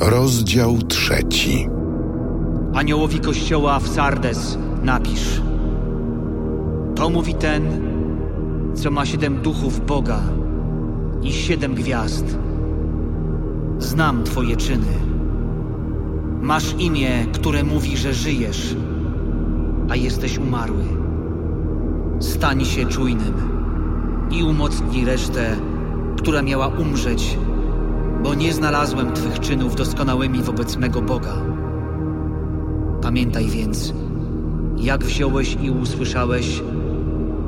Rozdział trzeci. Aniołowi kościoła w Sardes napisz. To mówi ten, co ma siedem duchów Boga i siedem gwiazd. Znam Twoje czyny. Masz imię, które mówi, że żyjesz, a jesteś umarły. Stań się czujnym i umocnij resztę, która miała umrzeć, bo nie znalazłem Twych czynów doskonałymi wobec mego Boga. Pamiętaj więc, jak wziąłeś i usłyszałeś,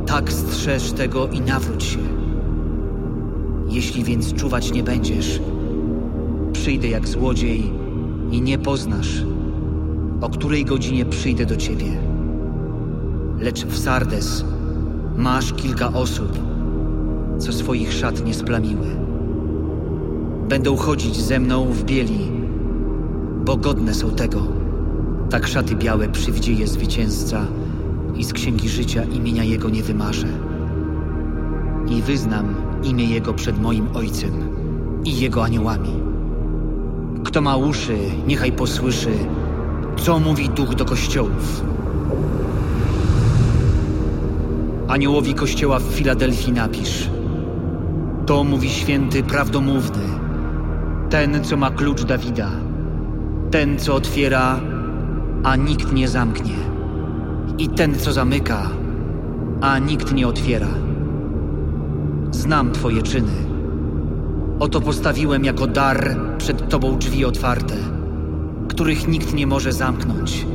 tak strzeż tego i nawróć się. Jeśli więc czuwać nie będziesz, przyjdę jak złodziej i nie poznasz, o której godzinie przyjdę do ciebie. Lecz w Sardes masz kilka osób, co swoich szat nie splamiły. Będą chodzić ze mną w bieli, bo godne są tego. Tak szaty białe przywdzie je zwycięzca i z księgi życia imienia jego nie wymarzę. I wyznam imię jego przed moim ojcem i jego aniołami. Kto ma uszy, niechaj posłyszy, co mówi duch do kościołów. Aniołowi kościoła w Filadelfii napisz. To mówi święty prawdomówny, ten, co ma klucz Dawida, ten, co otwiera, a nikt nie zamknie, i ten, co zamyka, a nikt nie otwiera. Znam Twoje czyny. Oto postawiłem jako dar przed Tobą drzwi otwarte, których nikt nie może zamknąć.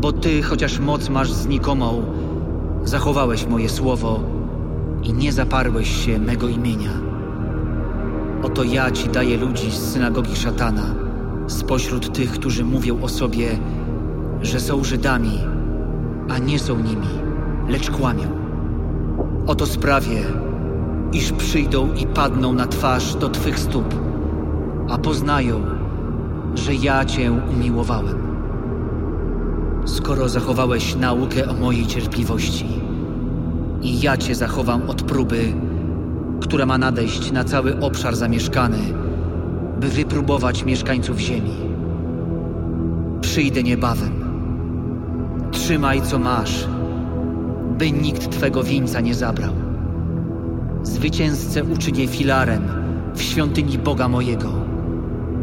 Bo Ty, chociaż moc masz znikomą, zachowałeś moje słowo i nie zaparłeś się mego imienia. Oto ja Ci daję ludzi z synagogi szatana, spośród tych, którzy mówią o sobie, że są Żydami, a nie są nimi, lecz kłamią. Oto sprawię, iż przyjdą i padną na twarz do Twych stóp, a poznają, że ja Cię umiłowałem. Skoro zachowałeś naukę o mojej cierpliwości, i ja Cię zachowam od próby, która ma nadejść na cały obszar zamieszkany, by wypróbować mieszkańców ziemi. Przyjdę niebawem. Trzymaj, co masz, by nikt Twego wieńca nie zabrał. Zwycięzcę uczynię filarem w świątyni Boga mojego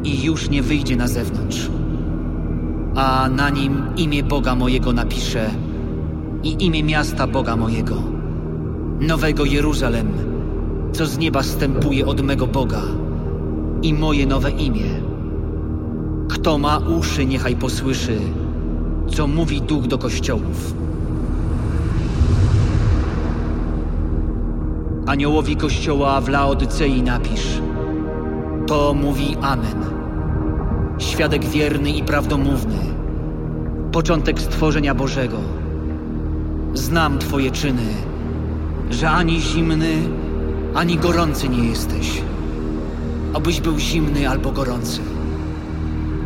i już nie wyjdzie na zewnątrz. A na nim imię Boga mojego napiszę i imię miasta Boga mojego, nowego Jeruzalem, co z nieba stępuje od mego Boga i moje nowe imię. Kto ma uszy, niechaj posłyszy, co mówi duch do kościołów. Aniołowi kościoła w Laodycei napisz. To mówi Amen. Świadek wierny i prawdomówny. Początek stworzenia Bożego. Znam Twoje czyny, że ani zimny, ani gorący nie jesteś. Obyś był zimny albo gorący.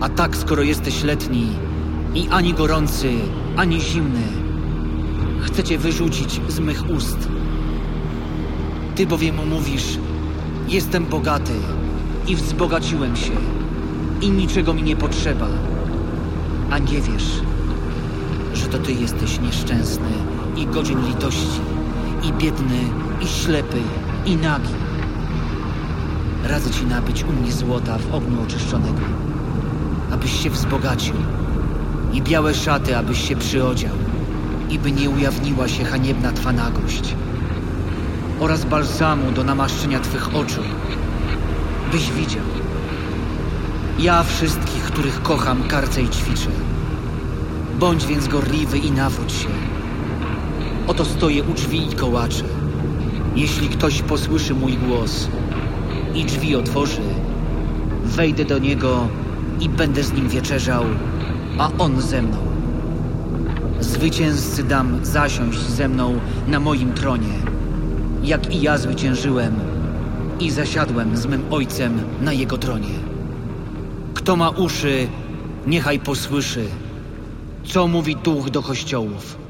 A tak, skoro jesteś letni i ani gorący, ani zimny, chcę cię wyrzucić z mych ust. Ty bowiem mówisz, jestem bogaty i wzbogaciłem się i niczego mi nie potrzeba. A nie wiesz, że to ty jesteś nieszczęsny i godzien litości, i biedny, i ślepy, i nagi. Radzę ci nabyć u mnie złota w ogniu oczyszczonego, abyś się wzbogacił, i białe szaty, abyś się przyodział, i by nie ujawniła się haniebna twa nagość, oraz balsamu do namaszczenia twych oczu, byś widział. Ja wszystkich, których kocham, karcę i ćwiczę. Bądź więc gorliwy i nawróć się. Oto stoję u drzwi i kołaczę. Jeśli ktoś posłyszy mój głos i drzwi otworzy, wejdę do niego i będę z nim wieczerzał, a on ze mną. Zwycięzcy dam zasiąść ze mną na moim tronie, jak i ja zwyciężyłem i zasiadłem z mym ojcem na jego tronie. Kto ma uszy, niechaj posłyszy, co mówi duch do kościołów.